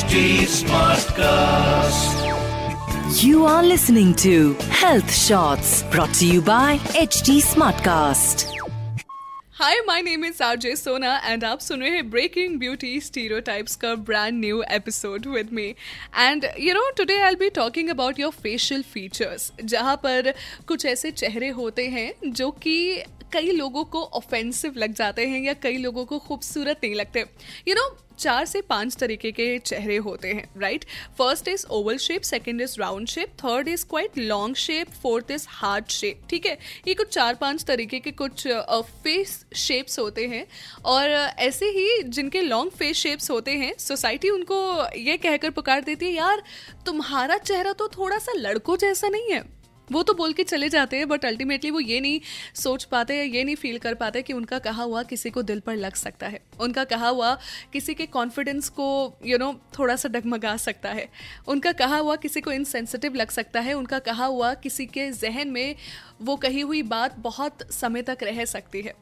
HD Smartcast. You are listening to Health Shots brought to you by HD Smartcast. Hi my name is RJ Sona and आप सुन रहे हैं breaking beauty stereotypes का brand new episode with me and you know today I be talking about your facial features जहाँ पर कुछ ऐसे चेहरे होते हैं जो कि कई लोगों को ऑफेंसिव लग जाते हैं या कई लोगों को खूबसूरत नहीं लगते। यू you नो know, चार से पाँच तरीके के चेहरे होते हैं right first is oval shape second is round shape third is quite long shape fourth is heart shape ठीक है? ये कुछ चार पाँच तरीके के कुछ फेस uh, शेप्स होते हैं और uh, ऐसे ही जिनके लॉन्ग फेस शेप्स होते हैं सोसाइटी उनको ये कहकर पुकार देती है यार तुम्हारा चेहरा तो थोड़ा सा लड़कों जैसा नहीं है। वो तो बोल के चले जाते हैं बट अल्टीमेटली वो ये नहीं सोच पाते या ये नहीं फील कर पाते कि उनका कहा हुआ किसी को दिल पर लग सकता है। उनका कहा हुआ किसी के कॉन्फिडेंस को यू you नो know, थोड़ा सा डगमगा सकता है। उनका कहा हुआ किसी को इनसेंसिटिव लग सकता है। उनका कहा हुआ किसी के जहन में वो कही हुई बात बहुत समय तक रह सकती है।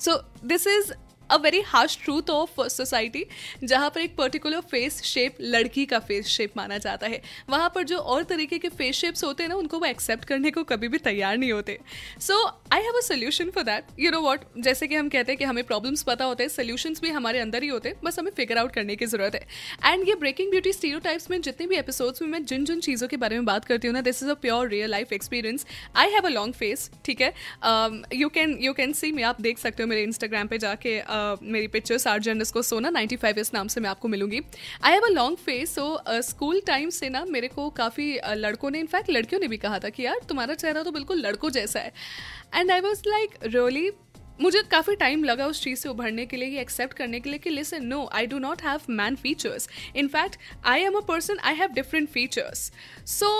So this is a very harsh truth of society जहाँ पर एक पर्टिकुलर फेस शेप लड़की का फेस शेप माना जाता है। वहाँ पर जो और तरीके के फेस शेप्स होते हैं ना उनको वो एक्सेप्ट करने को कभी भी तैयार नहीं होते। So I have a solution for that you know what जैसे कि हम कहते हैं कि हमें प्रॉब्लम्स पता होते हैं सोल्यूशन भी हमारे अंदर ही होते हैं बस हमें फिगर आउट करने की ज़रूरत है। एंड ये ब्रेकिंग ब्यूटी स्टीरो टाइप्स में जितने भी एपिसोड्स में मैं जिन जिन चीज़ों के बारे में बात करती हूँ ना this is a pure real life experience I have a long face ठीक है? You can you can see मैं आप देख सकते हो मेरे इंस्टाग्राम पे जाके uh, मेरी पिक्चर सार्जन इसको सोना 95 इस नाम से मैं आपको मिलूँगी। I have a long face so school time से ना मेरे को काफ़ी लड़कों ने इनफैक्ट लड़कियों ने भी कहा था कि यार, तुम्हारा चेहरा तो बिल्कुल लड़कों जैसा है। And I was like really मुझे काफ़ी टाइम लगा उस चीज़ से उभरने के लिए, ये एक्सेप्ट करने के लिए कि listen no I do not have man features in fact I am a person I have different features so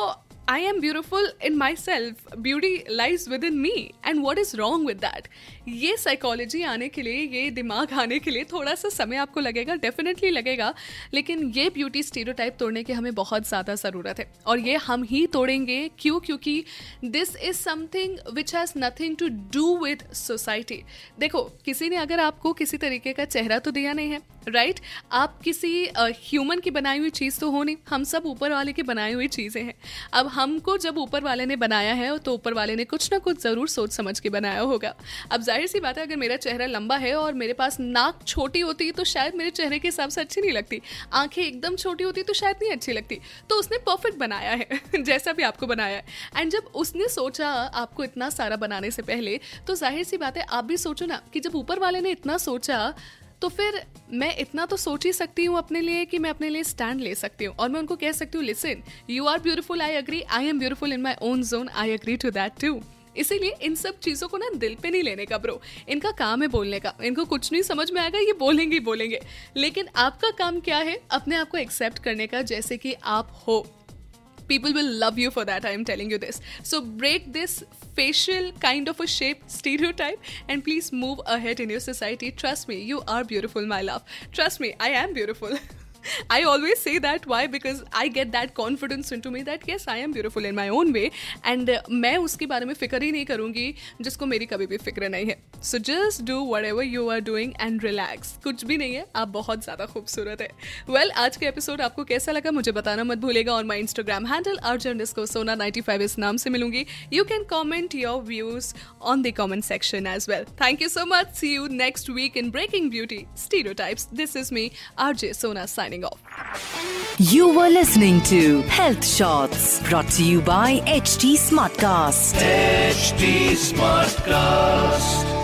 I am beautiful in myself. Beauty lies within me. And what is wrong with that? ये psychology आने के लिए, ये दिमाग आने के लिए थोड़ा सा समय आपको लगेगा डेफिनेटली लगेगा लेकिन ये ब्यूटी स्टीरियोटाइप तोड़ने की हमें बहुत ज़्यादा ज़रूरत है और ये हम ही तोड़ेंगे क्यों क्योंकि this is something which has nothing to do with society देखो, किसी ने अगर आपको किसी तरीके का चेहरा तो दिया नहीं है राइट right? आप किसी ह्यूमन uh, की बनाई हुई चीज़ तो हो नहीं। हम सब ऊपर वाले की बनाई हुई चीज़ें हैं। अब हमको जब ऊपर वाले ने बनाया है तो ऊपर वाले ने कुछ ना कुछ ज़रूर सोच समझ के बनाया होगा। अब ज़ाहिर सी बात है अगर मेरा चेहरा लंबा है और मेरे पास नाक छोटी होती तो शायद मेरे चेहरे के हिसाब से अच्छी नहीं लगती। आँखें एकदम छोटी होती तो शायद नहीं अच्छी लगती। तो उसने परफेक्ट बनाया है जैसा भी आपको बनाया है। एंड जब उसने सोचा आपको इतना सारा बनाने से पहले तो ज़ाहिर सी बात है आप भी सोचो ना कि जब ऊपर वाले ने इतना सोचा तो फिर मैं इतना तो सोच ही सकती हूँ अपने लिए कि मैं अपने लिए स्टैंड ले सकती हूँ। और मैं उनको कह सकती हूँ listen you are beautiful I agree I am beautiful in my own zone I agree to that too इसीलिए इन सब चीज़ों को ना दिल पे नहीं लेने का ब्रो इनका काम है बोलने का। इनको कुछ नहीं समझ में आएगा, ये बोलेंगे ही बोलेंगे। लेकिन आपका काम क्या है? अपने आप को एक्सेप्ट करने का, जैसे कि आप हो। People will love you for that i'm telling you this. So break this facial kind of a shape stereotype and please move ahead in your society. Trust me you are beautiful my love. Trust me i am beautiful I always say that why? Because I get that confidence into me that yes I am beautiful in my own way and uh, मैं उसके बारे में फ़िक्र ही नहीं करूँगी जिसको मेरी कभी भी फ़िक्र नहीं है। So just do whatever you are doing and relax कुछ भी नहीं है आप बहुत ज़्यादा खूबसूरत है। वेल well, आज का एपिसोड आपको कैसा लगा मुझे बताना मत भूलेगा और माई इंस्टाग्राम हैंडल अर्जन डिस्को सोना नाइन्टी फाइव इस नाम से मिलूँगी। You can comment your views on the comment section as well thank you so much see you next week in breaking beauty stereo this is me R J Sona sign signing off. You were listening to Health Shots brought to you by HT Smartcast. HT Smartcast.